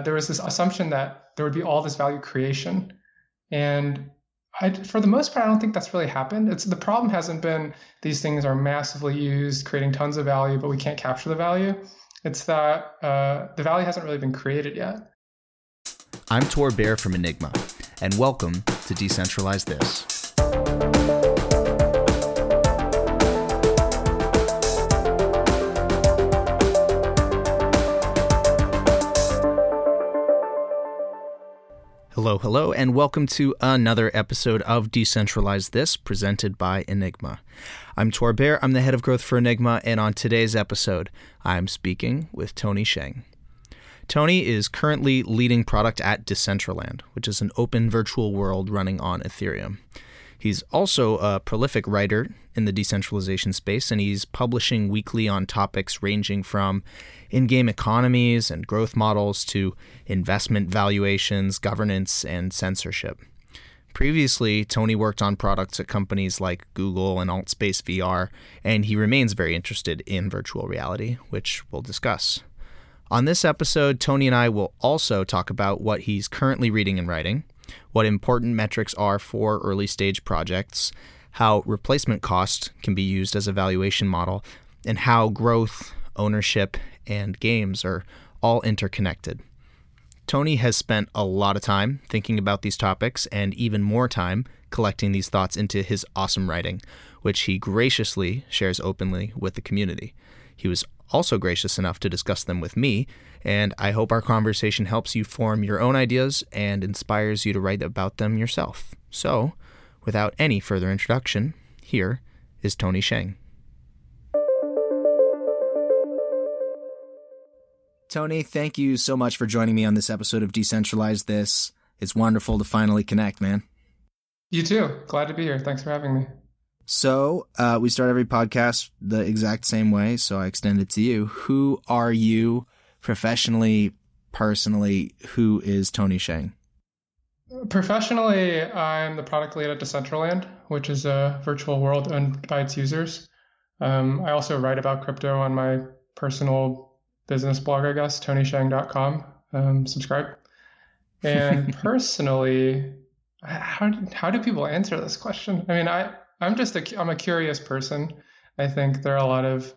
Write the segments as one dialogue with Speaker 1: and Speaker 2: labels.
Speaker 1: there was this assumption that there would be all this value creation. And I, for the most part, I don't think that's really happened. It's the problem hasn't been these things are massively used, creating tons of value, but we can't capture the value. It's that uh, the value hasn't really been created yet.
Speaker 2: I'm Tor Bair from Enigma, and welcome to Decentralize This. Hello, hello, and welcome to another episode of Decentralize This, presented by Enigma. I'm Tor Bair, I'm the head of growth for Enigma, and on today's episode, I'm speaking with Tony Sheng. Tony is currently leading product at Decentraland, which is an open virtual world running on Ethereum. He's also a prolific writer in the decentralization space, and he's publishing weekly on topics ranging from in game economies and growth models to investment valuations, governance, and censorship. Previously, Tony worked on products at companies like Google and Altspace VR, and he remains very interested in virtual reality, which we'll discuss. On this episode, Tony and I will also talk about what he's currently reading and writing, what important metrics are for early stage projects, how replacement cost can be used as a valuation model, and how growth, ownership, and games are all interconnected. Tony has spent a lot of time thinking about these topics and even more time collecting these thoughts into his awesome writing, which he graciously shares openly with the community. He was also gracious enough to discuss them with me, and I hope our conversation helps you form your own ideas and inspires you to write about them yourself. So, without any further introduction, here is Tony Sheng. Tony, thank you so much for joining me on this episode of Decentralize This. It's wonderful to finally connect, man.
Speaker 1: You too. Glad to be here. Thanks for having me.
Speaker 2: So, uh, we start every podcast the exact same way, so I extend it to you. Who are you professionally, personally? Who is Tony Sheng?
Speaker 1: Professionally, I'm the product lead at Decentraland, which is a virtual world owned by its users. Um, I also write about crypto on my personal business blog, I guess, tonysheng.com. Um, subscribe. And personally, how do, how do people answer this question? I mean, I I'm just a I'm a curious person. I think there are a lot of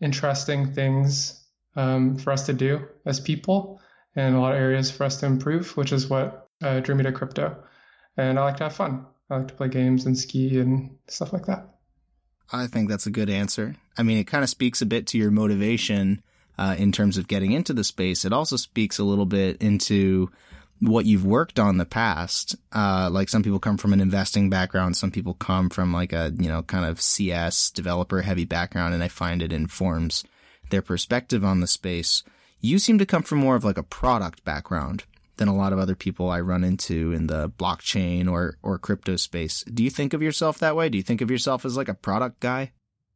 Speaker 1: interesting things um, for us to do as people, and a lot of areas for us to improve, which is what uh, drew me to crypto. And I like to have fun. I like to play games and ski and stuff like that.
Speaker 2: I think that's a good answer. I mean, it kind of speaks a bit to your motivation uh, in terms of getting into the space. It also speaks a little bit into what you've worked on in the past. Uh, like some people come from an investing background, some people come from like a, you know, kind of CS developer heavy background, and I find it informs their perspective on the space. You seem to come from more of like a product background than a lot of other people I run into in the blockchain or, or crypto space. Do you think of yourself that way? Do you think of yourself as like a product guy?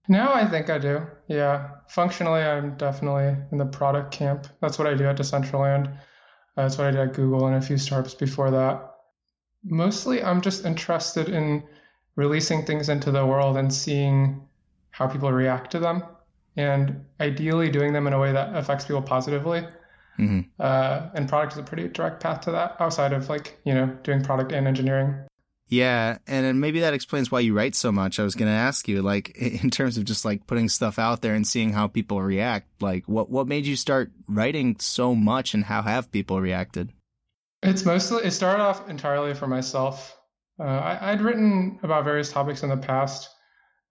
Speaker 1: No, I think I do. Yeah. Functionally, I'm definitely in the product camp. That's what I do at Decentraland. That's what I did at Google and a few startups before that. Mostly, I'm just interested in releasing things into the world and seeing how people react to them, and ideally doing them in a way that affects people positively. Mm-hmm. Uh, and product is a pretty direct path to that outside of like, you know, doing product and engineering.
Speaker 2: Yeah, and maybe that explains why you write so much. I was going to ask you, like, in terms of just like putting stuff out there and seeing how people react. Like, what what made you start writing so much, and how have people reacted?
Speaker 1: It's mostly it started off entirely for myself. Uh, I, would written about various topics in the past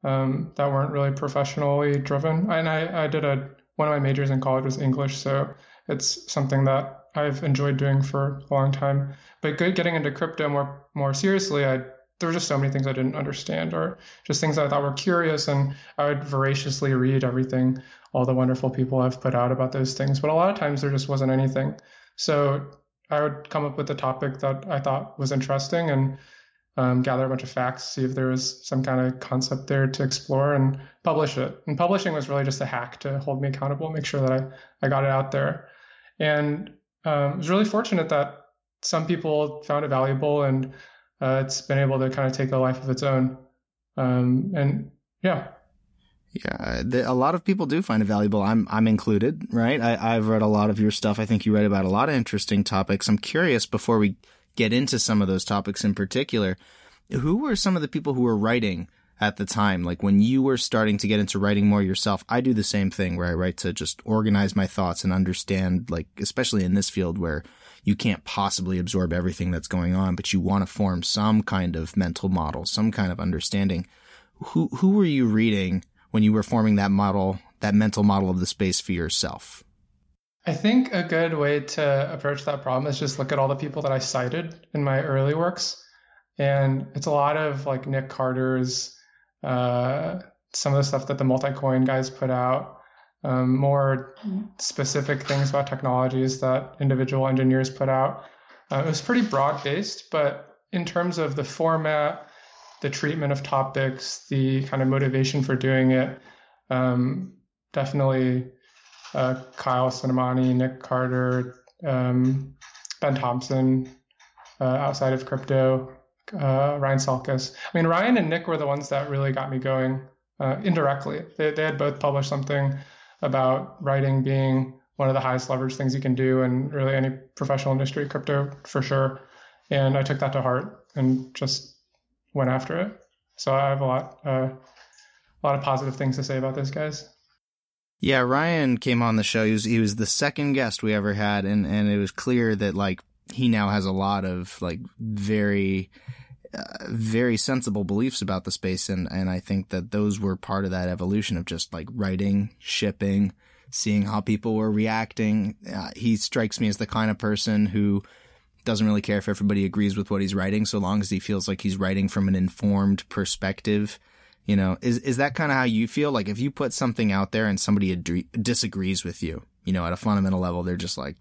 Speaker 1: um, that weren't really professionally driven, and I, I did a one of my majors in college was English, so it's something that I've enjoyed doing for a long time. But getting into crypto more more seriously, I there were just so many things I didn't understand, or just things I thought were curious, and I would voraciously read everything, all the wonderful people have put out about those things. But a lot of times there just wasn't anything. So I would come up with a topic that I thought was interesting and um, gather a bunch of facts, see if there was some kind of concept there to explore, and publish it. And publishing was really just a hack to hold me accountable, make sure that I, I got it out there. And um, was really fortunate that some people found it valuable and uh, it's been able to kind of take a life of its own. Um, and yeah.
Speaker 2: Yeah, a lot of people do find it valuable. I'm I'm included, right? I, I've read a lot of your stuff. I think you write about a lot of interesting topics. I'm curious before we get into some of those topics in particular, who were some of the people who were writing at the time? Like when you were starting to get into writing more yourself, I do the same thing where I write to just organize my thoughts and understand, like, especially in this field where you can't possibly absorb everything that's going on, but you want to form some kind of mental model, some kind of understanding. Who, who were you reading when you were forming that model, that mental model of the space for yourself?
Speaker 1: I think a good way to approach that problem is just look at all the people that I cited in my early works. And it's a lot of like Nick Carter's, uh, some of the stuff that the multi-coin guys put out, um, more specific things about technologies that individual engineers put out. Uh, it was pretty broad based, but in terms of the format, the treatment of topics, the kind of motivation for doing it, um, definitely uh, Kyle Samani, Nick Carter, um, Ben Thompson, uh, outside of crypto, uh, Ryan Selkis. I mean, Ryan and Nick were the ones that really got me going uh, indirectly. They, they had both published something about writing being one of the highest leverage things you can do in really any professional industry, crypto for sure. And I took that to heart and just went after it. So I have a lot, uh, a lot of positive things to say about those guys.
Speaker 2: Yeah, Ryan came on the show. He was he was the second guest we ever had, and and it was clear that like he now has a lot of like very uh, very sensible beliefs about the space and and I think that those were part of that evolution of just like writing, shipping, seeing how people were reacting. Uh, he strikes me as the kind of person who doesn't really care if everybody agrees with what he's writing so long as he feels like he's writing from an informed perspective you know is is that kind of how you feel like if you put something out there and somebody disagrees with you you know at a fundamental level they're just like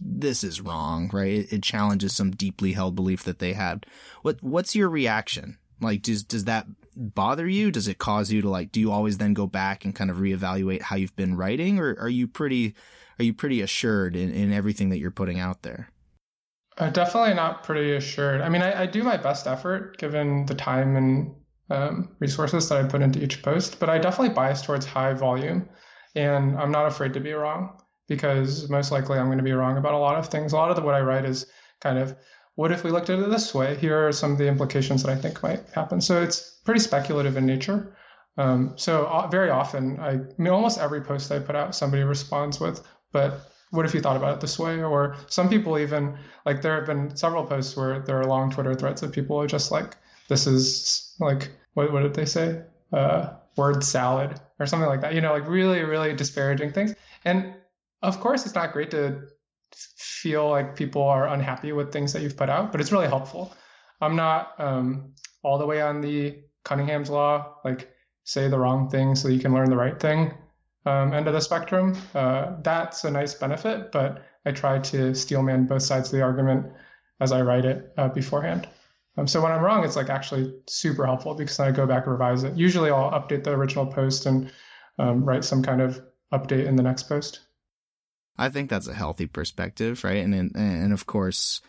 Speaker 2: this is wrong right? It, it, challenges some deeply held belief that they had. What what's your reaction? Like does does that bother you? Does it cause you to like do you always then go back and kind of reevaluate how you've been writing or are you pretty are you pretty assured in, in everything that you're putting out there?
Speaker 1: Uh, definitely not pretty assured. I mean, I, I, do my best effort given the time and um, resources that I put into each post, but I definitely bias towards high volume. And I'm not afraid to be wrong because most likely I'm going to be wrong about a lot of things. A lot of the, what I write is kind of, what if we looked at it this way? Here are some of the implications that I think might happen. So it's pretty speculative in nature. Um, so uh, very often, I, I mean, almost every post I put out, somebody responds with, but what if you thought about it this way? Or some people even like there have been several posts where there are long Twitter threads of people are just like, this is like what what did they say? Uh, word salad or something like that. You know, like really, really disparaging things. And of course it's not great to feel like people are unhappy with things that you've put out, but it's really helpful. I'm not um, all the way on the Cunningham's law, like say the wrong thing so you can learn the right thing um, end of the spectrum. Uh, that's a nice benefit, but I try to steelman both sides of the argument as I write it uh, beforehand. Um, so when I'm wrong, it's like actually super helpful because then I go back and revise it. Usually I'll update the original post and um, write some kind of update in the next post.
Speaker 2: I think that's a healthy perspective, right? And and, and of course,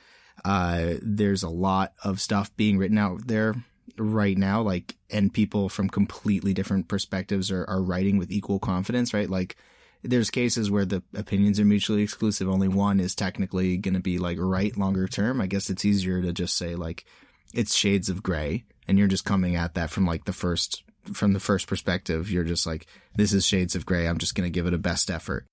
Speaker 2: uh, there's a lot of stuff being written out there right now, like, and people from completely different perspectives are, are writing with equal confidence, right? Like, there's cases where the opinions are mutually exclusive. Only one is technically going to be like right longer term. I guess it's easier to just say like it's shades of gray and you're just coming at that from like the first, from the first perspective. You're just like, this is shades of gray. I'm just going to give it a best effort.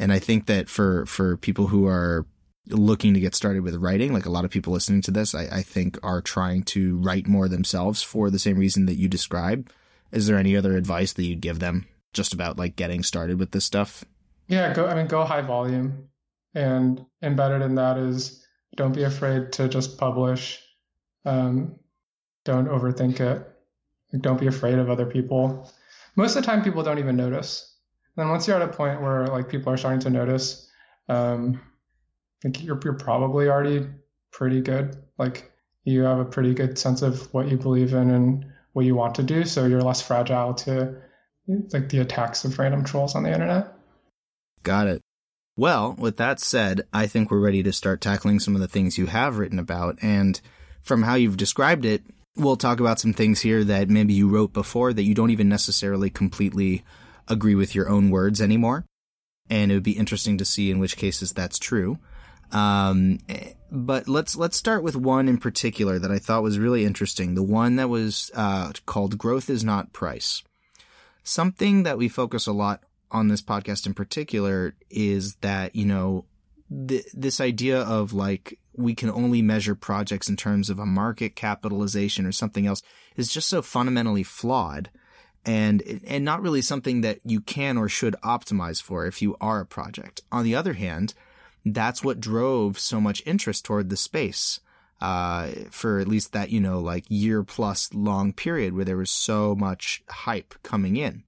Speaker 2: And I think that for, for people who are looking to get started with writing, like a lot of people listening to this, I, I think are trying to write more themselves for the same reason that you described. Is there any other advice that you'd give them just about like getting started with this stuff?
Speaker 1: Yeah, go. I mean, go high volume, and embedded in that is don't be afraid to just publish. Um, don't overthink it. Don't be afraid of other people. Most of the time, people don't even notice. And then once you're at a point where like people are starting to notice, um, think you're you're probably already pretty good. Like you have a pretty good sense of what you believe in and what you want to do, so you're less fragile to like the attacks of random trolls on the internet.
Speaker 2: Got it. Well, with that said, I think we're ready to start tackling some of the things you have written about. And from how you've described it, We'll talk about some things here that maybe you wrote before that you don't even necessarily completely agree with your own words anymore. And it would be interesting to see in which cases that's true. Um, but let's let's start with one in particular that I thought was really interesting. The one that was uh, called "Growth is Not Price." Something that we focus a lot on this podcast in particular is that you know th- this idea of like we can only measure projects in terms of a market capitalization or something else is just so fundamentally flawed and and not really something that you can or should optimize for if you are a project. On the other hand, that's what drove so much interest toward the space uh, for at least that you know like year plus long period where there was so much hype coming in.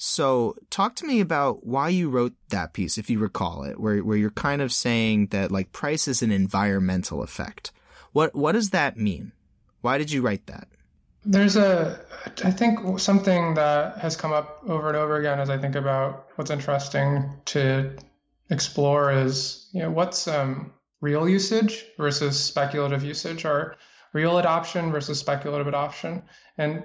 Speaker 2: So, talk to me about why you wrote that piece, if you recall it, where where you're kind of saying that like price is an environmental effect. What what does that mean? Why did you write that?
Speaker 1: There's a, I think something that has come up over and over again as I think about what's interesting to explore is, you know, what's um, real usage versus speculative usage, or real adoption versus speculative adoption, and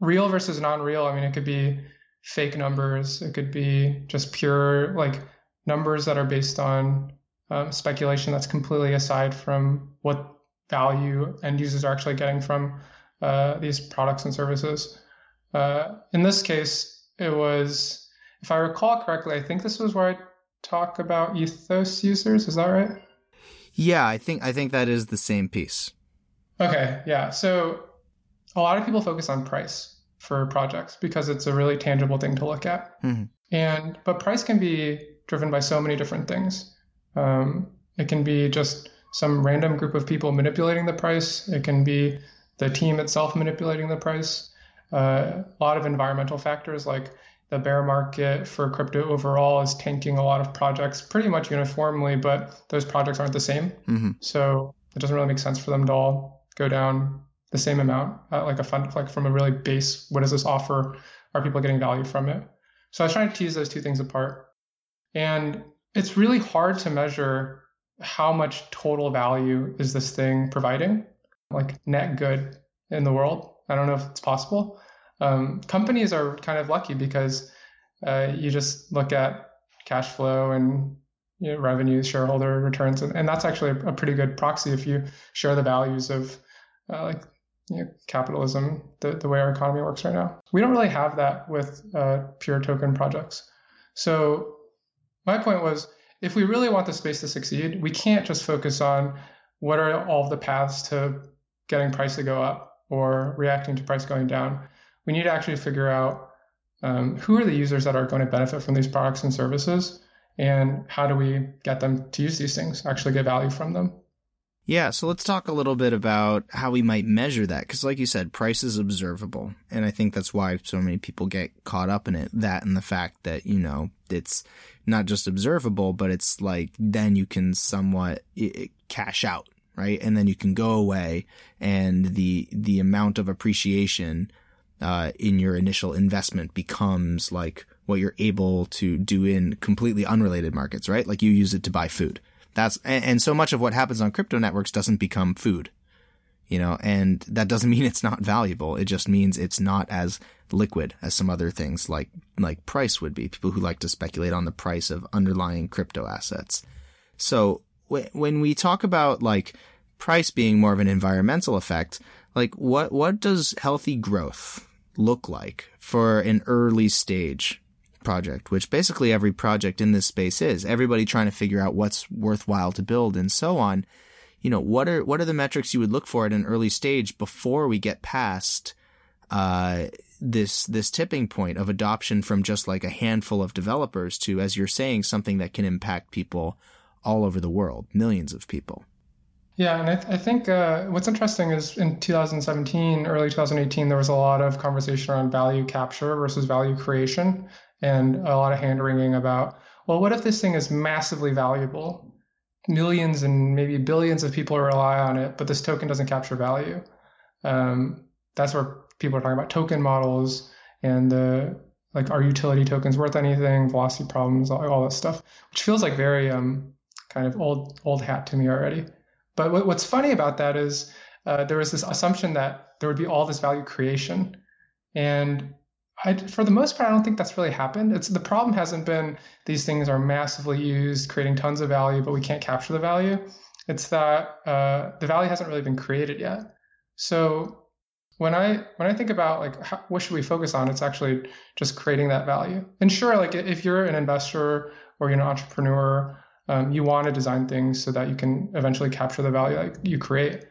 Speaker 1: real versus non-real. I mean, it could be fake numbers. It could be just pure like numbers that are based on um, speculation that's completely aside from what value end users are actually getting from uh, these products and services. Uh, in this case, it was, if I recall correctly, I think this was where I talk about ethos users. Is that right?
Speaker 2: Yeah, I think I think that is the same piece.
Speaker 1: Okay, yeah. So a lot of people focus on price for projects because it's a really tangible thing to look at. Mm-hmm. And but price can be driven by so many different things. Um, it can be just some random group of people manipulating the price. It can be the team itself manipulating the price. Uh, a lot of environmental factors like the bear market for crypto overall is tanking a lot of projects pretty much uniformly, but those projects aren't the same. Mm-hmm. So it doesn't really make sense for them to all go down the same amount, uh, like a fund, like from a really base, what does this offer? Are people getting value from it? So I was trying to tease those two things apart. And it's really hard to measure how much total value is this thing providing, like net good in the world. I don't know if it's possible. Um, companies are kind of lucky because uh, you just look at cash flow and you know, revenues, shareholder returns, and, and that's actually a, pretty good proxy if you share the values of uh, like you know, capitalism, the, the way our economy works right now. We don't really have that with uh, pure token projects. So my point was, if we really want the space to succeed, we can't just focus on what are all the paths to getting price to go up or reacting to price going down. We need to actually figure out um, who are the users that are going to benefit from these products and services, and how do we get them to use these things, actually get value from them.
Speaker 2: Yeah, so let's talk a little bit about how we might measure that. Because, like you said, price is observable. And I think that's why so many people get caught up in it. That and the fact that, you know, it's not just observable, but it's like then you can somewhat cash out, right? And then you can go away and the, the amount of appreciation, uh, in your initial investment becomes like what you're able to do in completely unrelated markets, right? Like you use it to buy food that's and, and so much of what happens on crypto networks doesn't become food, you know, and that doesn't mean it's not valuable. It just means it's not as liquid as some other things like like price would be. People who like to speculate on the price of underlying crypto assets. So when we talk about like price being more of an environmental effect, like what what does healthy growth look like for an early stage project, which basically every project in this space is. Everybody trying to figure out what's worthwhile to build and so on. You know, what are what are the metrics you would look for at an early stage before we get past uh, this this tipping point of adoption from just like a handful of developers to, as you're saying, something that can impact people all over the world, millions of people.
Speaker 1: Yeah, and I, th- I think uh, what's interesting is in 2017, early 2018, there was a lot of conversation around value capture versus value creation and a lot of hand wringing about, well, what if this thing is massively valuable? Millions and maybe billions of people rely on it, but this token doesn't capture value. Um, that's where people are talking about token models and the like, are utility tokens worth anything? Velocity problems, all, all that stuff, which feels like very um, kind of old old hat to me already. But what, what's funny about that is uh, there was this assumption that there would be all this value creation. And I, for the most part, I don't think that's really happened. It's the problem hasn't been these things are massively used, creating tons of value, but we can't capture the value. It's that uh, the value hasn't really been created yet. So when I when I think about like how, what should we focus on, it's actually just creating that value. And sure, like if you're an investor or you're an entrepreneur, um, you want to design things so that you can eventually capture the value that you create.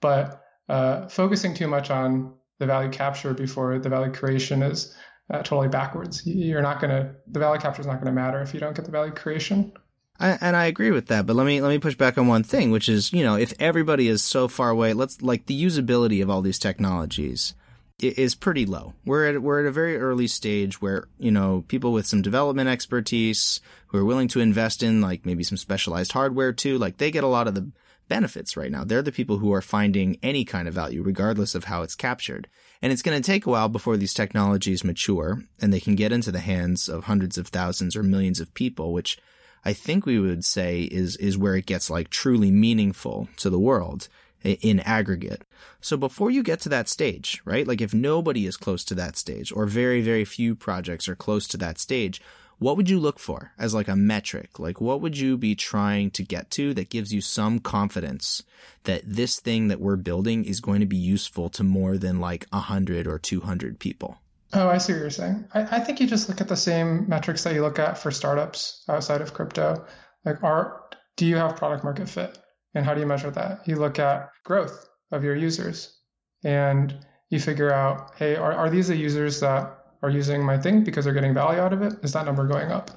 Speaker 1: But uh, focusing too much on the value capture before the value creation is uh, totally backwards. You're not going to the value capture is not going to matter if you don't get the value creation.
Speaker 2: I, and I agree with that, but let me let me push back on one thing, which is you know if everybody is so far away, let's like the usability of all these technologies is pretty low. We're at we're at a very early stage where you know people with some development expertise who are willing to invest in like maybe some specialized hardware too, like they get a lot of the benefits right now. They're the people who are finding any kind of value, regardless of how it's captured. And it's going to take a while before these technologies mature and they can get into the hands of hundreds of thousands or millions of people, which I think we would say is, is where it gets like truly meaningful to the world in aggregate. So before you get to that stage, right? Like if nobody is close to that stage or very, very few projects are close to that stage, what would you look for as like a metric? Like what would you be trying to get to that gives you some confidence that this thing that we're building is going to be useful to more than like a hundred or 200 people?
Speaker 1: Oh, I see what you're saying. I, I think you just look at the same metrics that you look at for startups outside of crypto. Like are, do you have product market fit? And how do you measure that? You look at growth of your users and you figure out, hey, are, are these the users that are using my thing because they're getting value out of it, is that number going up?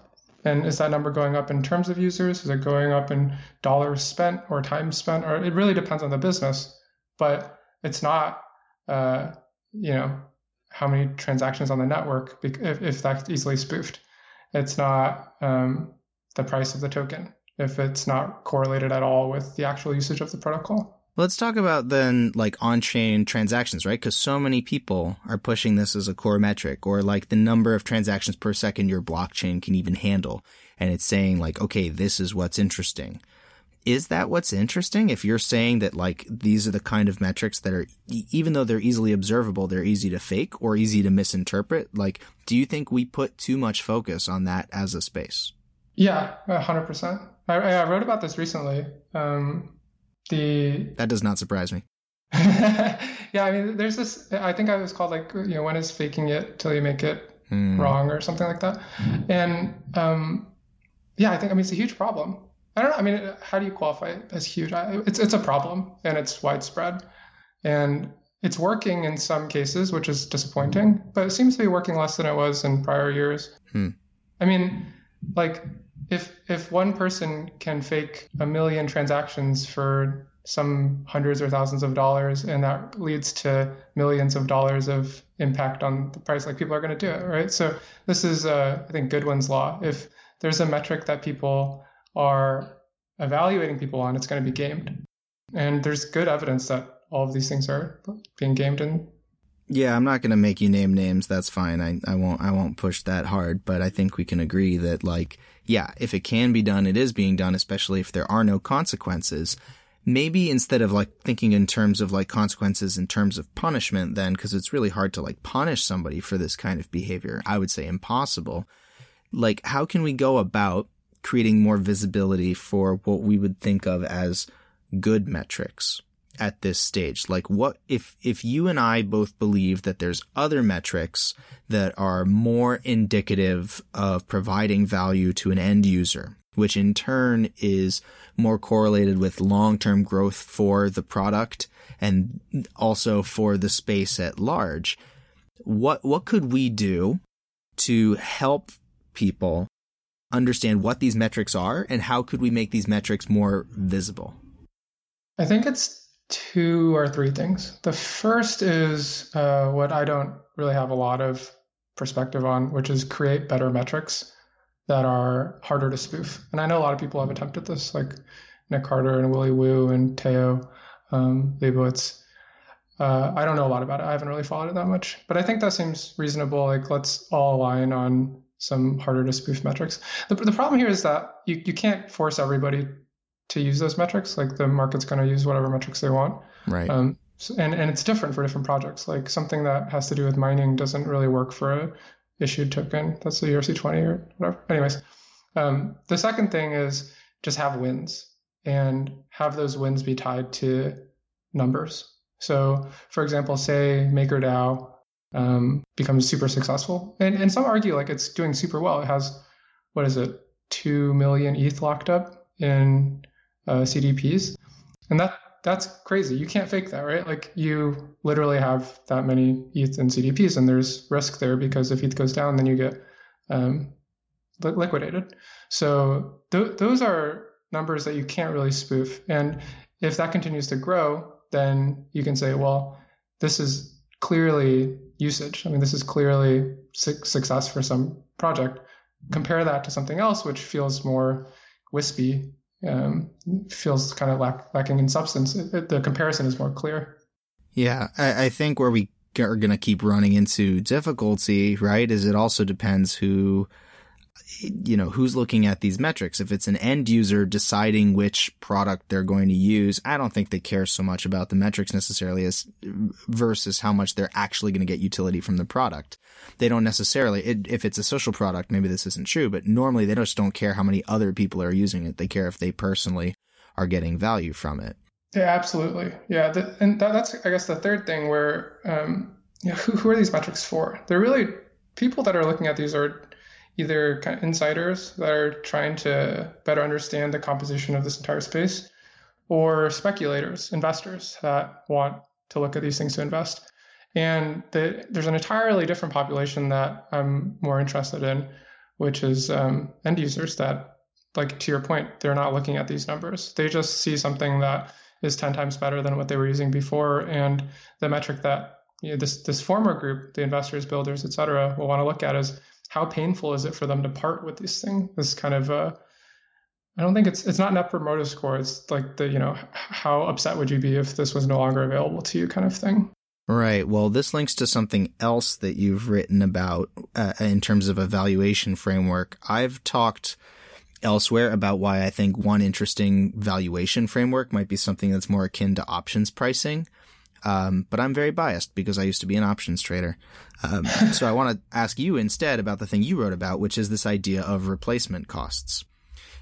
Speaker 1: And is that number going up in terms of users? Is it going up in dollars spent or time spent? Or it really depends on the business, but it's not, uh, you know, how many transactions on the network if, if that's easily spoofed. It's not um, the price of the token if it's not correlated at all with the actual usage of the protocol.
Speaker 2: Let's talk about then like on-chain transactions, right? Because so many people are pushing this as a core metric or like the number of transactions per second your blockchain can even handle. And it's saying like, okay, this is what's interesting. Is that what's interesting? If you're saying that like these are the kind of metrics that are, even though they're easily observable, they're easy to fake or easy to misinterpret. Like, do you think we put too much focus on that as a space?
Speaker 1: Yeah, hundred percent. I, I wrote about this recently. Um, the
Speaker 2: that does not surprise me.
Speaker 1: yeah, I mean, there's this. I think I was called like you know when is faking it till you make it mm. wrong or something like that. And um, yeah, I think I mean it's a huge problem. I don't know. I mean, how do you qualify it as huge? It's it's a problem and it's widespread, and it's working in some cases, which is disappointing. But it seems to be working less than it was in prior years. Hmm. I mean, like if if one person can fake a million transactions for some hundreds or thousands of dollars and that leads to millions of dollars of impact on the price like people are going to do it right? So this is uh, i think goodwin's law. If there's a metric that people are evaluating people on it's going to be gamed. And there's good evidence that all of these things are being gamed and
Speaker 2: yeah, I'm not going to make you name names. That's fine. I, I won't, I won't push that hard, but I think we can agree that like, yeah, if it can be done, it is being done, especially if there are no consequences. Maybe instead of like thinking in terms of like consequences in terms of punishment, then, cause it's really hard to like punish somebody for this kind of behavior. I would say impossible. Like, how can we go about creating more visibility for what we would think of as good metrics? At this stage? Like what if if you and I both believe that there's other metrics that are more indicative of providing value to an end user, which in turn is more correlated with long-term growth for the product and also for the space at large. What what could we do to help people understand what these metrics are and how could we make these metrics more visible?
Speaker 1: I think it's two or three things. The first is uh, what I don't really have a lot of perspective on, which is create better metrics that are harder to spoof. And I know a lot of people have attempted this, like Nick Carter and Willy Woo and Teo um, Leibowitz. Uh, I don't know a lot about it. I haven't really followed it that much, but I think that seems reasonable. Like, let's all align on some harder to spoof metrics. The, the problem here is that you, you can't force everybody to use those metrics. Like the market's going to use whatever metrics they want.
Speaker 2: Right. Um,
Speaker 1: so, and and it's different for different projects. Like something that has to do with mining doesn't really work for a issued token. That's the ERC20 or whatever. Anyways, um, the second thing is just have wins and have those wins be tied to numbers. So, for example, say MakerDAO um, becomes super successful, and and some argue like it's doing super well. It has what is it, two million ETH locked up in uh, CDPs, and that that's crazy. You can't fake that, right? Like you literally have that many ETH and CDPs, and there's risk there because if ETH goes down, then you get um, liquidated. So th- those are numbers that you can't really spoof. And if that continues to grow, then you can say, well, this is clearly usage. I mean, this is clearly su- success for some project. Compare that to something else, which feels more wispy, um, feels kind of lack- lacking in substance. It, it, the comparison is more clear.
Speaker 2: Yeah, I, I think where we are going to keep running into difficulty, right, is it also depends who you know, who's looking at these metrics? If it's an end user deciding which product they're going to use, I don't think they care so much about the metrics necessarily as versus how much they're actually going to get utility from the product. They don't necessarily, it, if it's a social product, maybe this isn't true, but normally they just don't care how many other people are using it. They care if they personally are getting value from it.
Speaker 1: Yeah, absolutely. Yeah. The, and that, that's, I guess, the third thing where, um, who, who are these metrics for? They're really people that are looking at these are either kind of insiders that are trying to better understand the composition of this entire space, or speculators, investors that want to look at these things to invest. And the, there's an entirely different population that I'm more interested in, which is um, end users that, like to your point, they're not looking at these numbers. They just see something that is 10 times better than what they were using before. And the metric that you know, this, this former group, the investors, builders, et cetera, will want to look at is how painful is it for them to part with this thing? This kind of uh, I don't think it's it's not net promoter score. It's like the you know how upset would you be if this was no longer available to you kind of thing.
Speaker 2: Right. Well, this links to something else that you've written about uh, in terms of a valuation framework. I've talked elsewhere about why I think one interesting valuation framework might be something that's more akin to options pricing. Um, but I'm very biased because I used to be an options trader. Um, so I want to ask you instead about the thing you wrote about, which is this idea of replacement costs.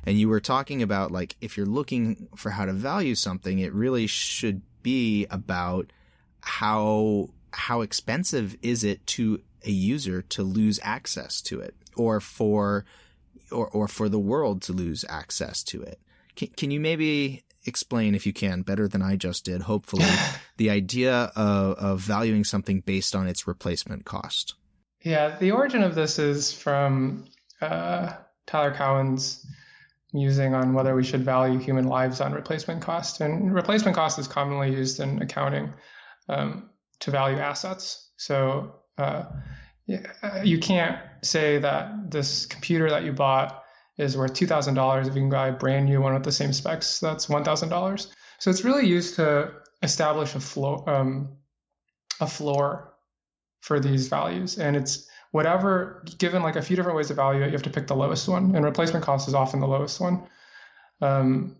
Speaker 2: And you were talking about like if you're looking for how to value something, it really should be about how how expensive is it to a user to lose access to it, or for or or for the world to lose access to it. Can, can you maybe explain, if you can, better than I just did, hopefully, the idea of, of valuing something based on its replacement cost.
Speaker 1: Yeah, the origin of this is from uh, Tyler Cowen's musing on whether we should value human lives on replacement cost. And replacement cost is commonly used in accounting um, to value assets. So uh, you can't say that this computer that you bought is worth $2,000 if you can buy a brand new one with the same specs. That's $1,000. So it's really used to establish a floor, um, a floor for these values. And it's whatever, given like a few different ways to value it, you have to pick the lowest one. And replacement cost is often the lowest one. Um,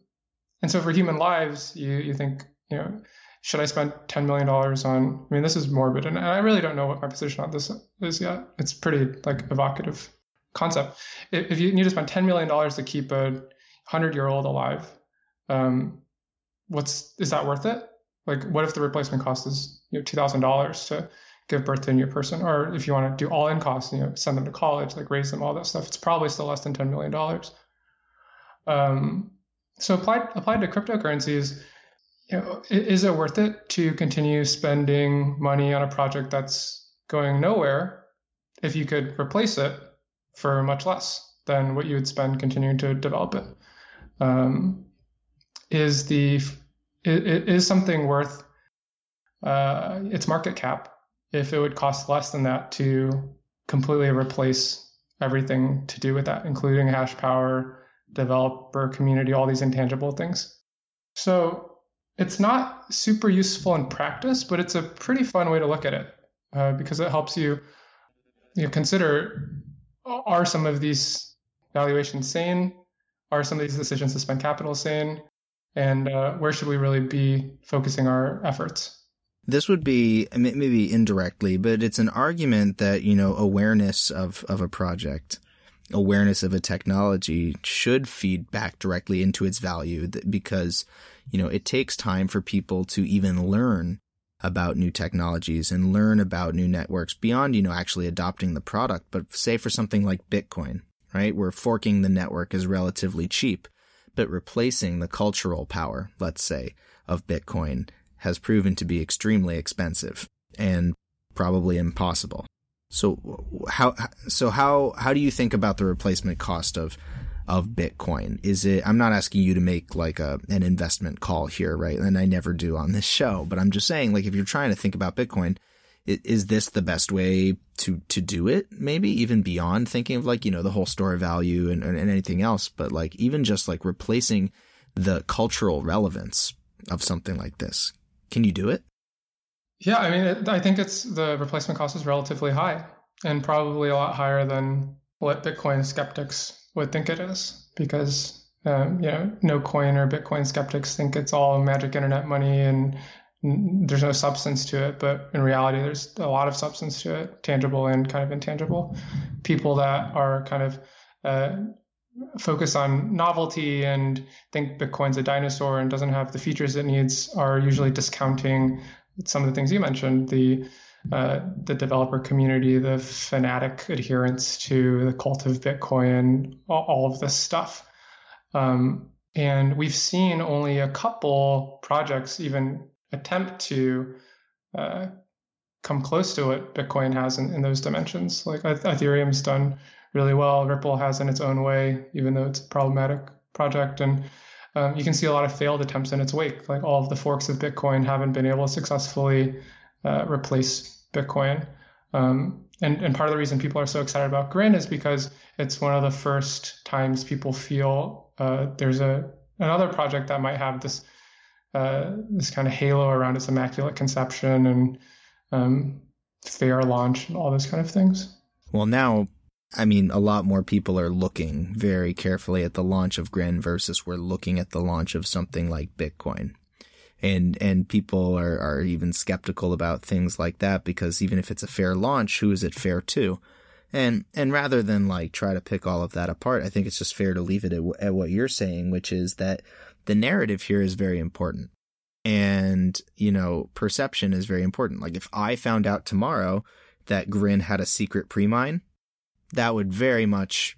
Speaker 1: and so for human lives, you, you think, you know, should I spend $10 million on, I mean, this is morbid and I really don't know what my position on this is yet. It's pretty like evocative concept. If you need to spend $10 million to keep a 100 year old alive, um, what's, is that worth it? Like, what if the replacement cost is you know, $2,000 to give birth to a new person? Or if you want to do all in costs, you know, send them to college, like raise them, all that stuff, it's probably still less than $10 million. Um, so applied, applied to cryptocurrencies, you know, is it worth it to continue spending money on a project that's going nowhere if you could replace it for much less than what you would spend continuing to develop it. Um, is the it, is something worth uh, its market cap if it would cost less than that to completely replace everything to do with that, including hash power, developer community, all these intangible things. So it's not super useful in practice, but it's a pretty fun way to look at it uh, because it helps you, you know, consider are some of these valuations sane? Are some of these decisions to spend capital sane? and uh, where should we really be focusing our efforts?
Speaker 2: This would be maybe indirectly, but it's an argument that you know awareness of of a project, awareness of a technology should feed back directly into its value because you know it takes time for people to even learn about new technologies and learn about new networks beyond, you know, actually adopting the product. But say for something like Bitcoin, right, where forking the network is relatively cheap, but replacing the cultural power, let's say, of Bitcoin has proven to be extremely expensive and probably impossible. So how so how how do you think about the replacement cost of of Bitcoin? Is it, I'm not asking you to make like a, an investment call here, right? And I never do on this show, but I'm just saying, like, if you're trying to think about Bitcoin, is this the best way to, to do it? Maybe even beyond thinking of like, you know, the whole store value and, and anything else, but like even just like replacing the cultural relevance of something like this. Can you do it?
Speaker 1: Yeah, I mean, it, I think it's the replacement cost is relatively high and probably a lot higher than what Bitcoin skeptics would think it is because um, you know no coin or Bitcoin skeptics think it's all magic internet money and there's no substance to it, but in reality, there's a lot of substance to it, tangible and kind of intangible. People that are kind of uh, focus on novelty and think Bitcoin's a dinosaur and doesn't have the features it needs are usually discounting some of the things you mentioned the uh, the developer community, the fanatic adherence to the cult of Bitcoin, all, of this stuff. Um, and we've seen only a couple projects even attempt to uh, come close to what Bitcoin has in, in those dimensions. Like Ethereum's done really well. Ripple has in its own way, even though it's a problematic project. And um, you can see a lot of failed attempts in its wake. Like all of the forks of Bitcoin haven't been able to successfully uh, replace Bitcoin. Um, and, and part of the reason people are so excited about Grin is because it's one of the first times people feel uh, there's a another project that might have this uh, this kind of halo around its immaculate conception and um, fair launch and all those kind of things.
Speaker 2: Well, now, I mean, a lot more people are looking very carefully at the launch of Grin versus we're looking at the launch of something like Bitcoin and and people are are even skeptical about things like that because even if it's a fair launch, who is it fair to? And and rather than like try to pick all of that apart, I think it's just fair to leave it at, at what you're saying, which is that the narrative here is very important. And, you know, perception is very important. Like if I found out tomorrow that Grin had a secret pre-mine, that would very much,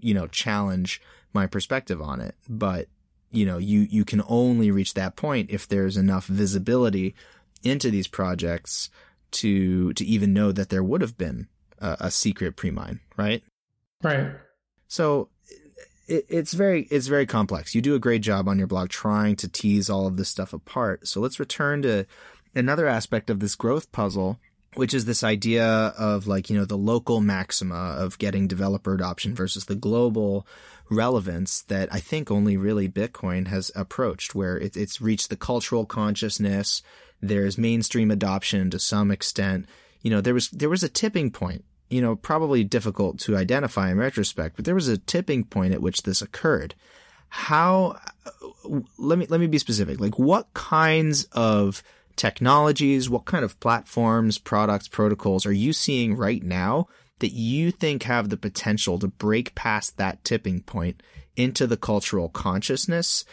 Speaker 2: you know, challenge my perspective on it. But you know, you, you can only reach that point if there's enough visibility into these projects to, to even know that there would have been a, a secret pre-mine, right?
Speaker 1: Right.
Speaker 2: So it, it's very, it's very complex. You do a great job on your blog trying to tease all of this stuff apart. So let's return to another aspect of this growth puzzle, which is this idea of like, you know, the local maxima of getting developer adoption versus the global relevance that I think only really Bitcoin has approached, where it, it's reached the cultural consciousness. There's mainstream adoption to some extent. You know, there was there was a tipping point. You know, probably difficult to identify in retrospect, but there was a tipping point at which this occurred. How? Uh, let me let me be specific. Like, what kinds of technologies, what kind of platforms, products, protocols are you seeing right now that you think have the potential to break past that tipping point into the cultural consciousness?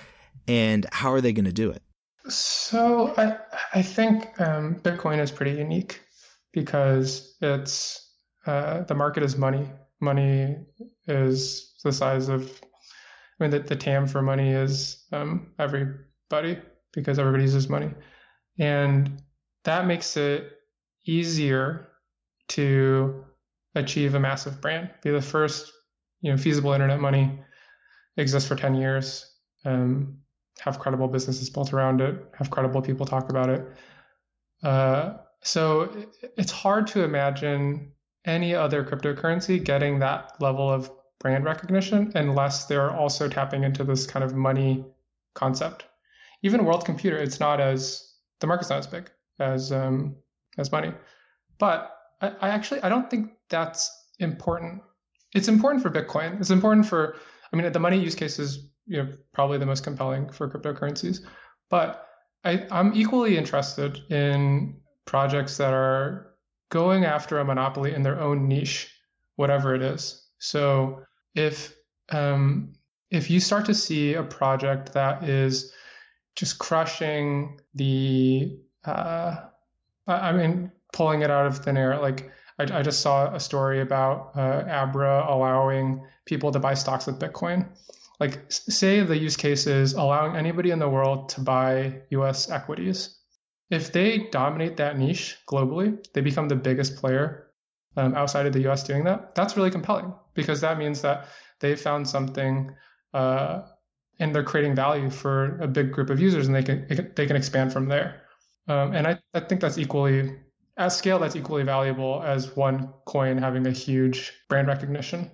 Speaker 2: And how are they going to do it?
Speaker 1: So I I think um, Bitcoin is pretty unique because it's uh, the market is money. Money is the size of I mean the, the TAM for money is um, everybody because everybody uses money, and that makes it easier to achieve a massive brand, be the first, you know, feasible internet money, exist for 10 years, um, have credible businesses built around it, have credible people talk about it. Uh, so it's hard to imagine any other cryptocurrency getting that level of brand recognition unless they're also tapping into this kind of money concept. Even World Computer, it's not as the market's not as big as um, as money, but I, I actually I don't think that's important. It's important for Bitcoin. It's important for I mean the money use case is you know probably the most compelling for cryptocurrencies. But I, I'm equally interested in projects that are going after a monopoly in their own niche, whatever it is. So if um, if you start to see a project that is just crushing the, uh, I mean, pulling it out of thin air, like I, I just saw a story about uh, Abra allowing people to buy stocks with Bitcoin. Like, say the use case is allowing anybody in the world to buy US equities. If they dominate that niche globally, they become the biggest player um, outside of the US doing that. That's really compelling because that means that they found something uh, and they're creating value for a big group of users and they can they can expand from there. Um, and I, I think that's equally at scale that's equally valuable as one coin having a huge brand recognition.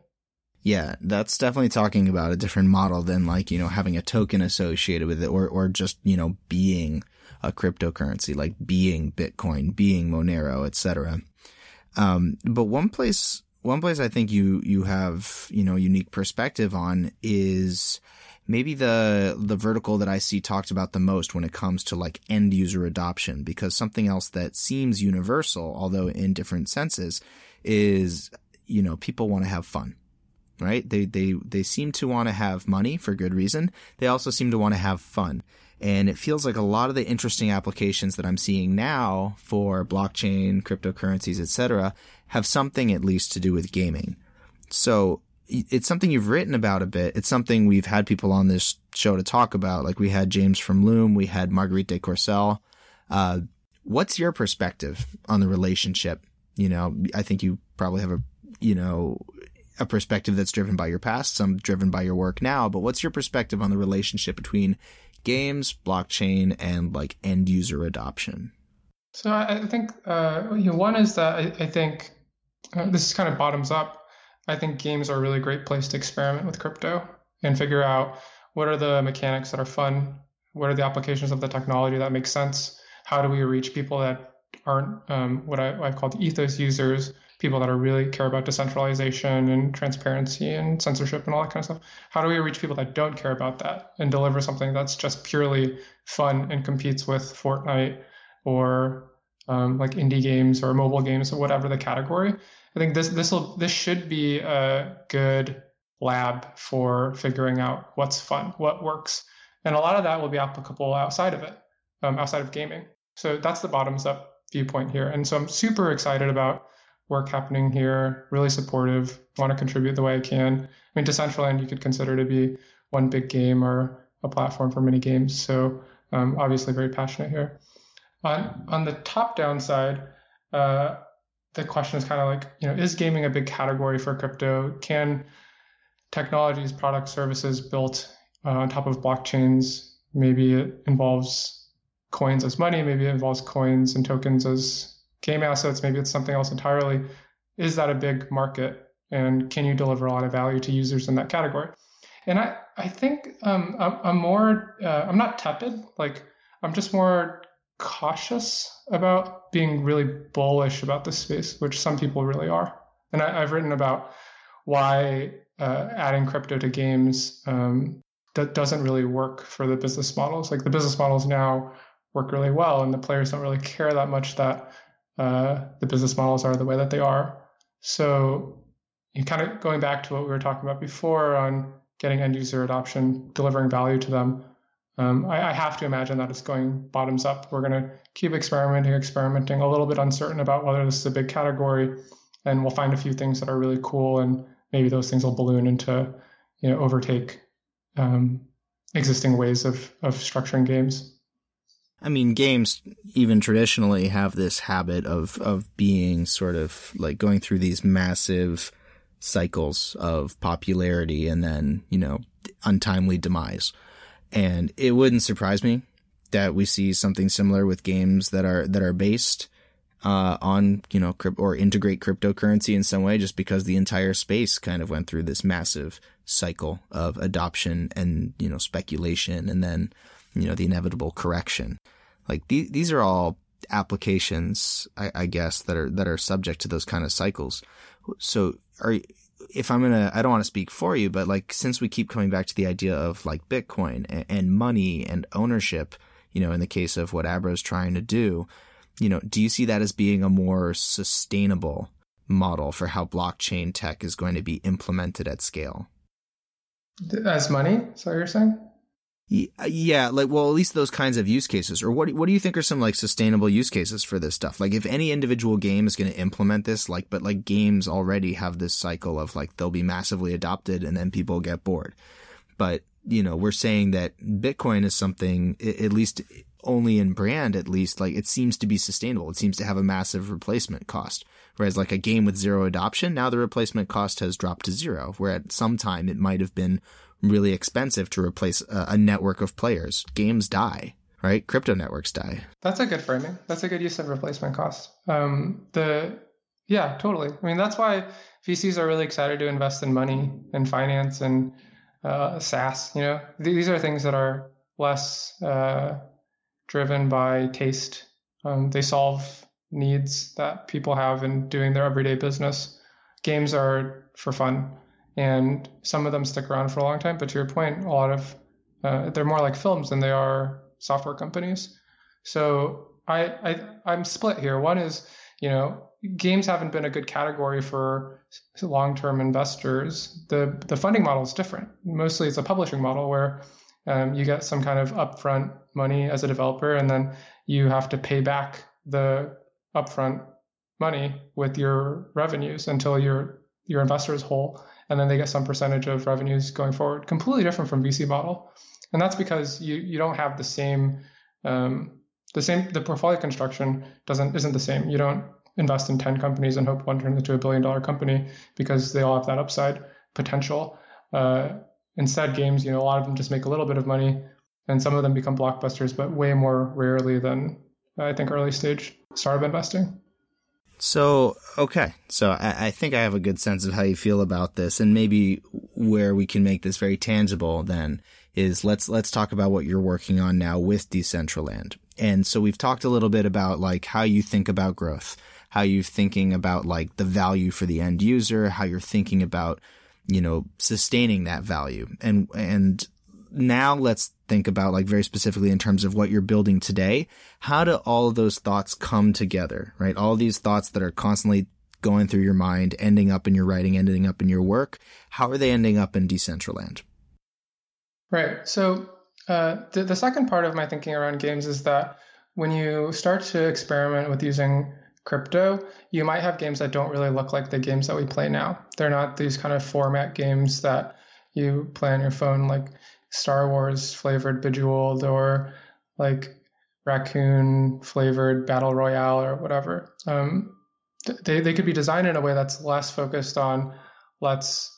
Speaker 2: Yeah, that's definitely talking about a different model than like, you know, having a token associated with it or, or just, you know, being a cryptocurrency, like being Bitcoin, being Monero, etc. Um, but one place, one place I think you, you have, you know, unique perspective on is maybe the the vertical that I see talked about the most when it comes to like end user adoption because something else that seems universal although in different senses is you know people want to have fun right? They they they seem to want to have money for good reason. They also seem to want to have fun. And it feels like a lot of the interesting applications that I'm seeing now for blockchain cryptocurrencies etc have something at least to do with gaming. So it's something you've written about a bit. It's something we've had people on this show to talk about. Like we had James from Loom, we had Marguerite deCourcelle. Uh, what's your perspective on the relationship? You know, I think you probably have a, you know, a perspective that's driven by your past, some driven by your work now, but what's your perspective on the relationship between games, blockchain, and like end user adoption?
Speaker 1: So I think, uh, you know, one is that I, I think uh, this is kind of bottoms up I think games are a really great place to experiment with crypto and figure out what are the mechanics that are fun, what are the applications of the technology that make sense, how do we reach people that aren't um, what I, have called ethos users, people that are really care about decentralization and transparency and censorship and all that kind of stuff. How do we reach people that don't care about that and deliver something that's just purely fun and competes with Fortnite or um, like indie games or mobile games or whatever the category? I think this this will this should be a good lab for figuring out what's fun, what works, and a lot of that will be applicable outside of it, um, outside of gaming. So that's the bottoms up viewpoint here, and so I'm super excited about work happening here. Really supportive. Want to contribute the way I can. I mean, Decentraland you could consider to be one big game or a platform for many games. So um, obviously very passionate here. On on the top down side. Uh, the question is kind of like, you know, is gaming a big category for crypto? Can technologies, products, services built uh, on top of blockchains, maybe it involves coins as money, maybe it involves coins and tokens as game assets, maybe it's something else entirely. Is that a big market? And can you deliver a lot of value to users in that category? And I, I think um, I'm, I'm more, uh, I'm not tepid. Like, I'm just more cautious about being really bullish about this space, which some people really are. And I, have written about why uh, adding crypto to games um, that doesn't really work for the business models. Like the business models now work really well, and the players don't really care that much that uh, the business models are the way that they are. So, you kind of going back to what we were talking about before on getting end user adoption, delivering value to them. Um, I, I, have to imagine that it's going bottoms up. We're going to keep experimenting, experimenting, a little bit uncertain about whether this is a big category, and we'll find a few things that are really cool, and maybe those things will balloon into, you know, overtake um, existing ways of of structuring games.
Speaker 2: I mean, games even traditionally have this habit of of being sort of like going through these massive cycles of popularity and then you know untimely demise and it wouldn't surprise me that we see something similar with games that are that are based uh, on you know or integrate cryptocurrency in some way, just because the entire space kind of went through this massive cycle of adoption and you know speculation, and then you know the inevitable correction. Like these these are all applications, I, I guess, that are that are subject to those kind of cycles. So are if I'm gonna, I don't want to speak for you, but like since we keep coming back to the idea of like Bitcoin and, and money and ownership, you know, in the case of what Abra is trying to do, you know, do you see that as being a more sustainable model for how blockchain tech is going to be implemented at scale?
Speaker 1: As money? So you're saying?
Speaker 2: Uh, yeah, like well, at least those kinds of use cases. Or what? What do you think are some like sustainable use cases for this stuff? Like, if any individual game is going to implement this, like, but like games already have this cycle of like they'll be massively adopted and then people get bored. But you know, we're saying that Bitcoin is something, at least only in brand, at least like it seems to be sustainable. It seems to have a massive replacement cost. Whereas like a game with zero adoption, now the replacement cost has dropped to zero. Where at some time it might have been really expensive to replace a, a network of players. Games die, right? Crypto networks die.
Speaker 1: That's a good framing. That's a good use of replacement cost. Um, the yeah, totally. I mean, that's why VCs are really excited to invest in money and finance and uh, SaaS. You know, these are things that are less uh, driven by taste. Um, they solve needs that people have in doing their everyday business. Games are for fun and some of them stick around for a long time. But to your point, a lot of uh, they're more like films than they are software companies. So I, I I'm split here. One is you know games haven't been a good category for long-term investors. The the funding model is different. Mostly it's a publishing model where um, you get some kind of upfront money as a developer, and then you have to pay back the upfront money with your revenues until your your investor is whole and then they get some percentage of revenues going forward. Completely different from VC model, and that's because you you don't have the same um, the same the portfolio construction doesn't isn't the same. You don't invest in 10 companies and hope one turns into a billion dollar company because they all have that upside potential. Uh, instead, games, you know, a lot of them just make a little bit of money and some of them become blockbusters, but way more rarely than I think early stage startup investing.
Speaker 2: So, okay. So I, I, think I have a good sense of how you feel about this and maybe where we can make this very tangible then is let's, let's talk about what you're working on now with Decentraland. And so we've talked a little bit about like how you think about growth, how you're thinking about like the value for the end user, how you're thinking about, you know, sustaining that value. And, and now let's think about like very specifically in terms of what you're building today. How do all of those thoughts come together, right? All these thoughts that are constantly going through your mind, ending up in your writing, ending up in your work. How are they ending up in Decentraland?
Speaker 1: Right. So uh, the, the second part of my thinking around games is that when you start to experiment with using crypto, you might have games that don't really look like the games that we play now. They're not these kind of format games that you play on your phone. Like Star Wars flavored Bejeweled or like raccoon flavored battle royale or whatever. Um, they they could be designed in a way that's less focused on let's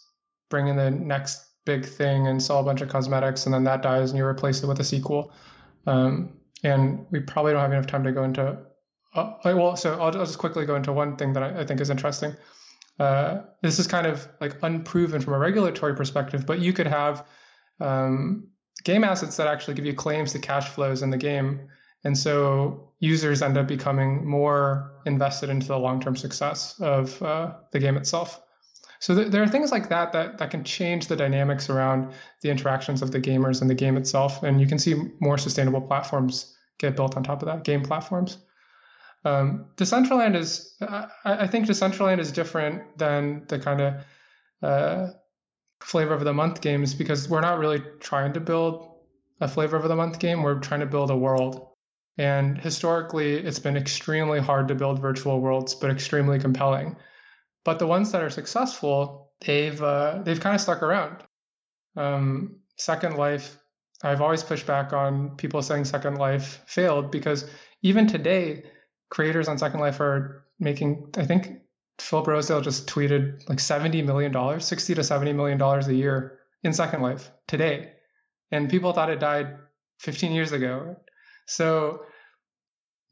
Speaker 1: bring in the next big thing and sell a bunch of cosmetics and then that dies and you replace it with a sequel. Um, and we probably don't have enough time to go into. Uh, well, so I'll, I'll, just quickly go into one thing that I, I think is interesting. Uh, this is kind of like unproven from a regulatory perspective, but you could have um, game assets that actually give you claims to cash flows in the game. And so users end up becoming more invested into the long term success of uh, the game itself. So th- there are things like that, that that can change the dynamics around the interactions of the gamers and the game itself. And you can see more sustainable platforms get built on top of that, game platforms. Um, Decentraland is, I, I, think Decentraland is different than the kind of uh, flavor of the month games because we're not really trying to build a flavor of the month game. We're trying to build a world. And historically, it's been extremely hard to build virtual worlds, but extremely compelling. But the ones that are successful, they've uh, they've kind of stuck around. Um, Second Life, I've always pushed back on people saying Second Life failed because even today, creators on Second Life are making, I think, Philip Rosedale just tweeted like $70 million, 60 to $70 million a year in Second Life today. And people thought it died 15 years ago. So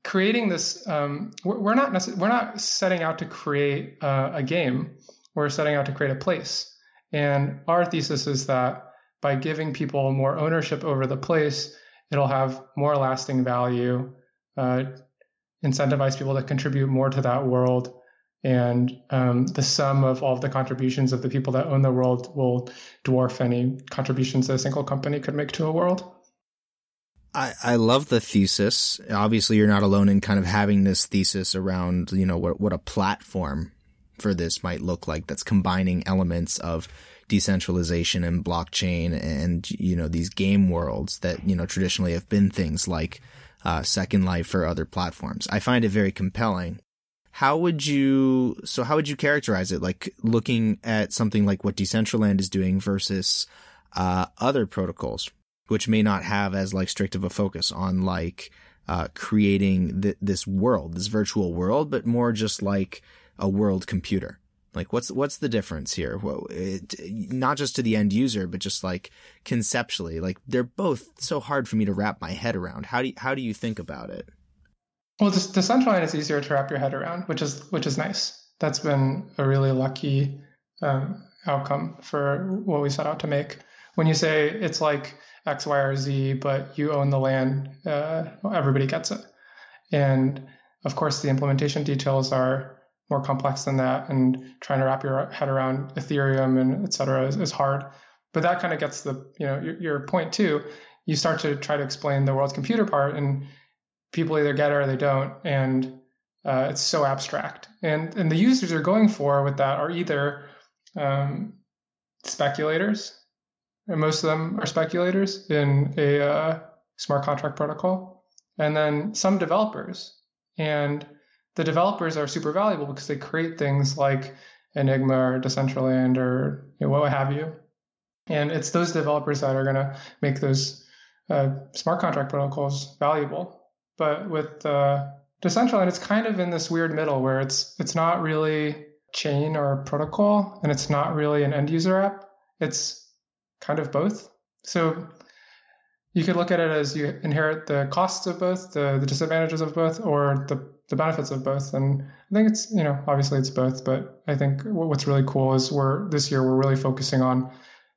Speaker 1: creating this, um, we're, not necess- we're not setting out to create uh, a game. We're setting out to create a place. And our thesis is that by giving people more ownership over the place, it'll have more lasting value, uh, incentivize people to contribute more to that world, and um, the sum of all of the contributions of the people that own the world will dwarf any contributions that a single company could make to a world.
Speaker 2: I, I love the thesis. Obviously, you're not alone in kind of having this thesis around, you know, what, what a platform for this might look like that's combining elements of decentralization and blockchain and, you know, these game worlds that, you know, traditionally have been things like uh, Second Life or other platforms. I find it very compelling. How would you, so how would you characterize it? Like looking at something like what Decentraland is doing versus uh, other protocols, which may not have as like strict of a focus on like uh, creating th- this world, this virtual world, but more just like a world computer. Like what's what's the difference here? It, not just to the end user, but just like conceptually. Like they're both so hard for me to wrap my head around. How do you, how do you think about it?
Speaker 1: Well, the, Decentraland is easier to wrap your head around, which is which is nice. That's been a really lucky um, outcome for what we set out to make. When you say it's like X, Y, or Z, but you own the land, uh, everybody gets it. And of course, the implementation details are more complex than that, and trying to wrap your head around Ethereum and et cetera is, is hard. But that kind of gets the you know your, your point too. You start to try to explain the world's computer part, and people either get it or they don't, and uh, it's so abstract. And and the users are going for with that are either um, speculators, and most of them are speculators in a uh, smart contract protocol, and then some developers. And the developers are super valuable because they create things like Enigma or Decentraland or you know, what have you. And it's those developers that are going to make those uh, smart contract protocols valuable. But with uh, Decentraland, it's kind of in this weird middle where it's it's not really chain or protocol, and it's not really an end user app. It's kind of both. So you could look at it as you inherit the costs of both, the, the disadvantages of both, or the the benefits of both. And I think it's, you know, obviously it's both, but I think what's really cool is we're this year we're really focusing on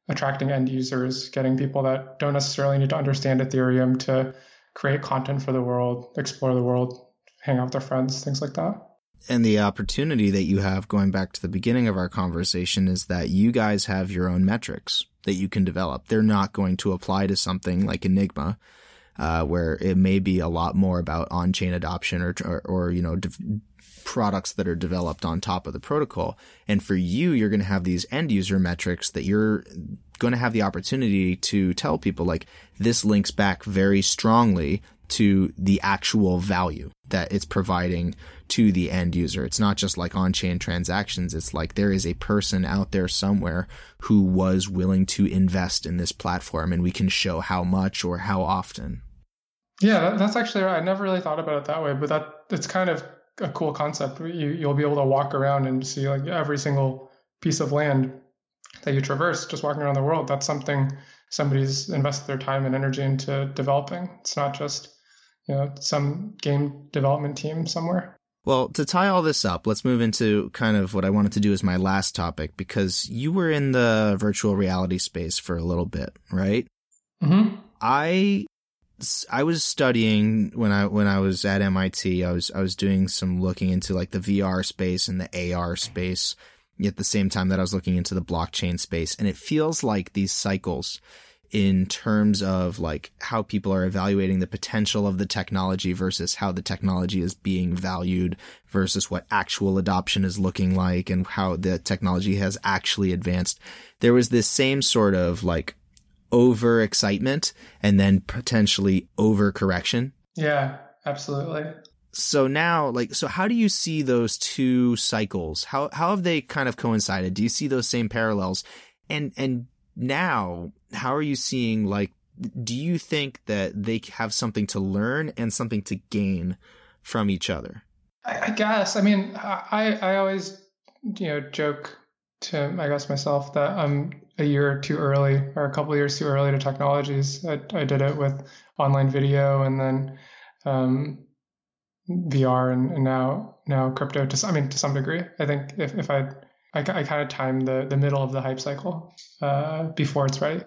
Speaker 1: attracting end users, getting people that don't necessarily need to understand Ethereum to create content for the world, explore the world, hang out with their friends, things like that.
Speaker 2: And the opportunity that you have going back to the beginning of our conversation is that you guys have your own metrics that you can develop. They're not going to apply to something like Enigma uh, where it may be a lot more about on-chain adoption or, or, or you know, de- products that are developed on top of the protocol. And for you, you're going to have these end user metrics that you're going to have the opportunity to tell people like this links back very strongly to the actual value that it's providing to the end user. It's not just like on chain transactions. It's like there is a person out there somewhere who was willing to invest in this platform and we can show how much or how often.
Speaker 1: Yeah, that's actually right. I never really thought about it that way, but that it's kind of a cool concept. You, you'll be able to walk around and see like every single piece of land that you traverse just walking around the world. That's something somebody's invested their time and energy into developing. It's not just you know some game development team somewhere.
Speaker 2: Well, to tie all this up, let's move into kind of what I wanted to do as my last topic because you were in the virtual reality space for a little bit, right?
Speaker 1: Mm-hmm.
Speaker 2: I I was studying when I when I was at MIT. I was I was doing some looking into like the VR space and the AR space at the same time that I was looking into the blockchain space, and it feels like these cycles in terms of like how people are evaluating the potential of the technology versus how the technology is being valued versus what actual adoption is looking like and how the technology has actually advanced. There was this same sort of like over excitement and then potentially over correction.
Speaker 1: Yeah, absolutely.
Speaker 2: So now, like, so how do you see those two cycles? How how have they kind of coincided? Do you see those same parallels? And and now, how are you seeing like do you think that they have something to learn and something to gain from each other?
Speaker 1: I, I guess. I mean, I I always you know joke to I guess myself that I'm a year too early or a couple years too early to technologies. I, I did it with online video and then um, VR and, and, now now crypto. To I mean to some degree, I think if if I I, I kind of time the the middle of the hype cycle uh, before it's ready.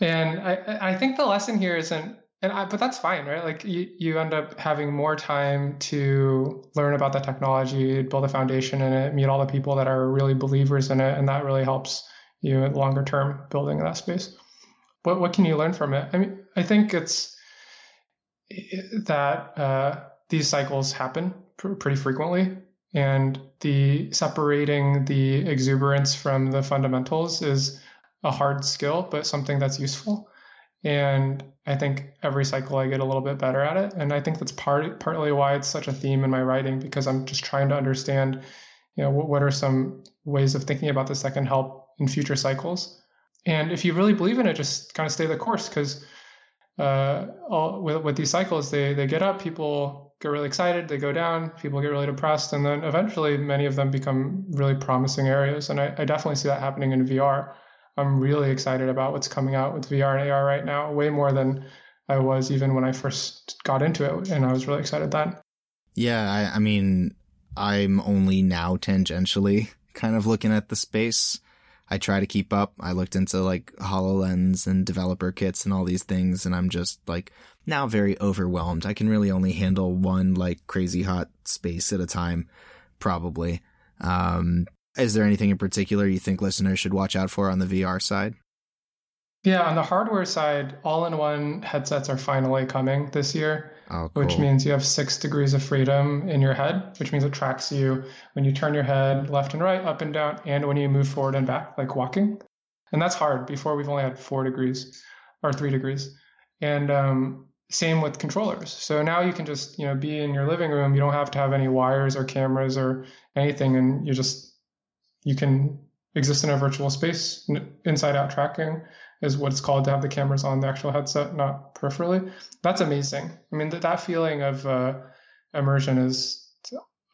Speaker 1: And I, I think the lesson here isn't and I, but that's fine, right? Like you, you end up having more time to learn about the technology, build a foundation in it, meet all the people that are really believers in it, and that really helps you longer term building that space. What what can you learn from it? I mean, I think it's that uh, these cycles happen pr- pretty frequently, and the separating the exuberance from the fundamentals is a hard skill, but something that's useful. And I think every cycle I get a little bit better at it. And I think that's part partly why it's such a theme in my writing because I'm just trying to understand, you know, what, what are some ways of thinking about this that can help in future cycles. And if you really believe in it, just kind of stay the course because uh, all, with, with these cycles, they, they get up, people get really excited, they go down, people get really depressed, and then eventually many of them become really promising areas. And I, I definitely see that happening in VR. I'm really excited about what's coming out with VR and AR right now, way more than I was even when I first got into it, and I was really excited then.
Speaker 2: Yeah, I, I mean, I'm only now tangentially kind of looking at the space. I try to keep up. I looked into like HoloLens and developer kits and all these things, and I'm just like now very overwhelmed. I can really only handle one like crazy hot space at a time, probably. Um, is there anything in particular you think listeners should watch out for on the VR side?
Speaker 1: Yeah, on the hardware side, all in one headsets are finally coming this year,
Speaker 2: oh, cool.
Speaker 1: which means you have six degrees of freedom in your head, which means it tracks you when you turn your head left and right, up and down, and when you move forward and back, like walking. And that's hard. Before we've only had four degrees or three degrees. And um, same with controllers. So now you can just, you know, be in your living room. You don't have to have any wires or cameras or anything. And you just you can exist in a virtual space. Inside out tracking is what it's called to have the cameras on the actual headset, not peripherally. That's amazing. I mean, that, that feeling of uh, immersion is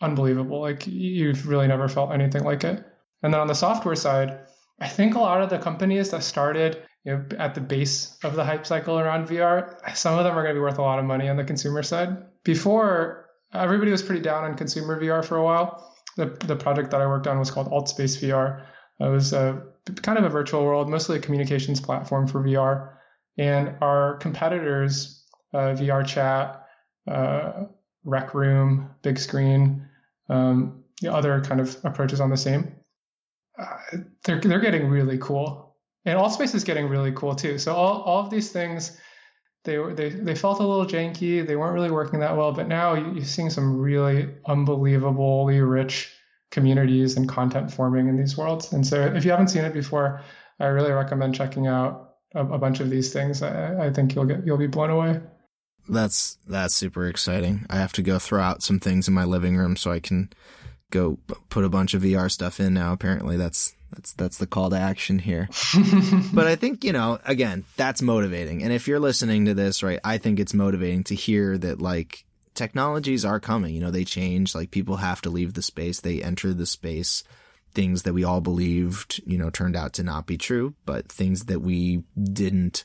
Speaker 1: unbelievable. Like you've really never felt anything like it. And then on the software side, I think a lot of the companies that started you know, at the base of the hype cycle around VR, some of them are going to be worth a lot of money on the consumer side. Before, everybody was pretty down on consumer VR for a while the, the project that I worked on was called AltspaceVR. It was a, kind of a virtual world, mostly a communications platform for VR. And our competitors, uh, VRChat, uh, Rec Room, Bigscreen, um, the other kind of approaches on the same, uh, they're, they're getting really cool. And AltSpace is getting really cool too. So all, all of these things they they, they felt a little janky. They weren't really working that well. But now you're seeing some really unbelievably rich communities and content forming in these worlds. And so if you haven't seen it before, I really recommend checking out a, a bunch of these things. I, I think you'll get you'll be blown away.
Speaker 2: That's that's super exciting. I have to go throw out some things in my living room so I can go put a bunch of VR stuff in now. Apparently, that's that's that's the call to action here. but I think, you know, again, that's motivating. And if you're listening to this, right, I think it's motivating to hear that like technologies are coming, you know, they change, like people have to leave the space, they enter the space. Things that we all believed, you know, turned out to not be true, but things that we didn't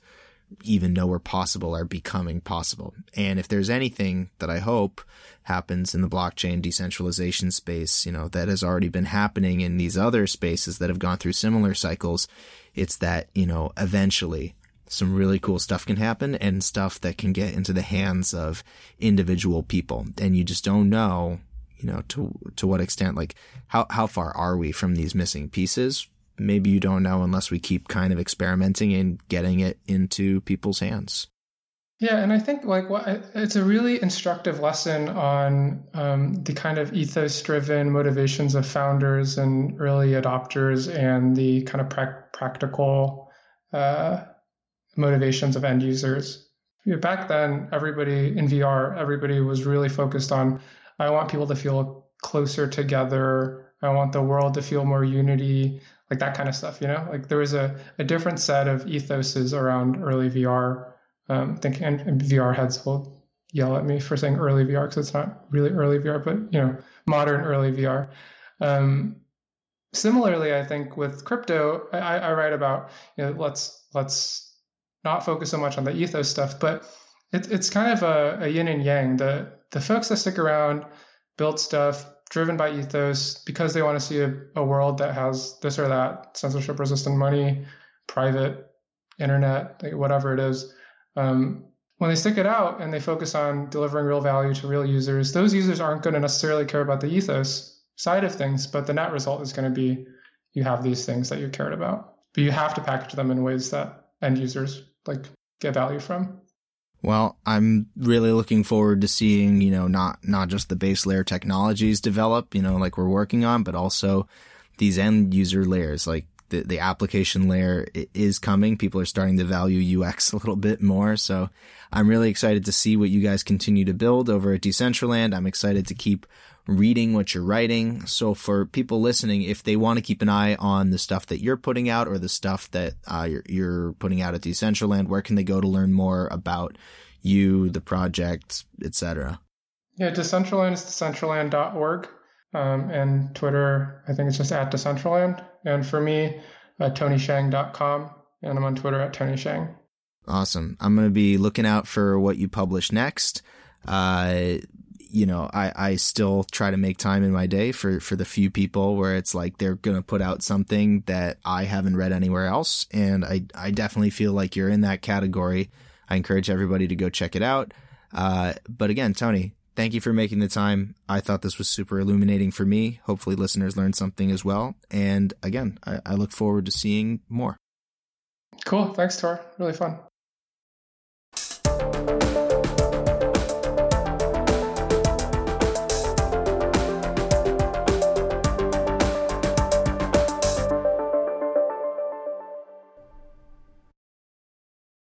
Speaker 2: even know were possible are becoming possible. And if there's anything that I hope happens in the blockchain decentralization space, you know, that has already been happening in these other spaces that have gone through similar cycles, it's that, you know, eventually some really cool stuff can happen and stuff that can get into the hands of individual people. And you just don't know, you know, to to what extent like how how far are we from these missing pieces? maybe you don't know unless we keep kind of experimenting and getting it into people's hands.
Speaker 1: Yeah, and I think like what it's a really instructive lesson on um, the kind of ethos-driven motivations of founders and early adopters, and the kind of pra- practical uh, motivations of end users. Back then, everybody in VR, everybody was really focused on, I want people to feel closer together. I want the world to feel more unity like that kind of stuff, you know? Like there was a, a different set of ethoses around early VR. Um, thinking and, and VR heads will yell at me for saying early VR because it's not really early VR, but you know, modern early VR. Um, similarly, I think with crypto, I, I write about you know let's let's not focus so much on the ethos stuff, but it's it's kind of a, a yin and yang. The the folks that stick around, build stuff, driven by ethos because they want to see a, a world that has this or that censorship resistant money, private internet, whatever it is. Um, when they stick it out and they focus on delivering real value to real users, those users aren't going to necessarily care about the ethos side of things, but the net result is going to be you have these things that you cared about. But you have to package them in ways that end users like get value from.
Speaker 2: Well, I'm really looking forward to seeing, you know, not not just the base layer technologies develop, you know, like we're working on, but also these end user layers, like the the application layer is coming. People are starting to value UX a little bit more, so I'm really excited to see what you guys continue to build over at Decentraland. I'm excited to keep reading what you're writing. So for people listening, if they want to keep an eye on the stuff that you're putting out or the stuff that uh, you're, you're putting out at Decentraland, where can they go to learn more about you, the project, etc.?
Speaker 1: Yeah, Decentraland is decentraland.org. Um, and Twitter, I think it's just at Decentraland. And for me, uh, TonySheng.com. And I'm on Twitter at TonySheng.
Speaker 2: Awesome. I'm going to be looking out for what you publish next. Uh, you know, I, I still try to make time in my day for, for the few people where it's like they're going to put out something that I haven't read anywhere else. And I, I definitely feel like you're in that category. I encourage everybody to go check it out. Uh, but again, Tony, thank you for making the time. I thought this was super illuminating for me. Hopefully, listeners learned something as well. And again, I, I look forward to seeing more.
Speaker 1: Cool. Thanks, Tor. Really fun.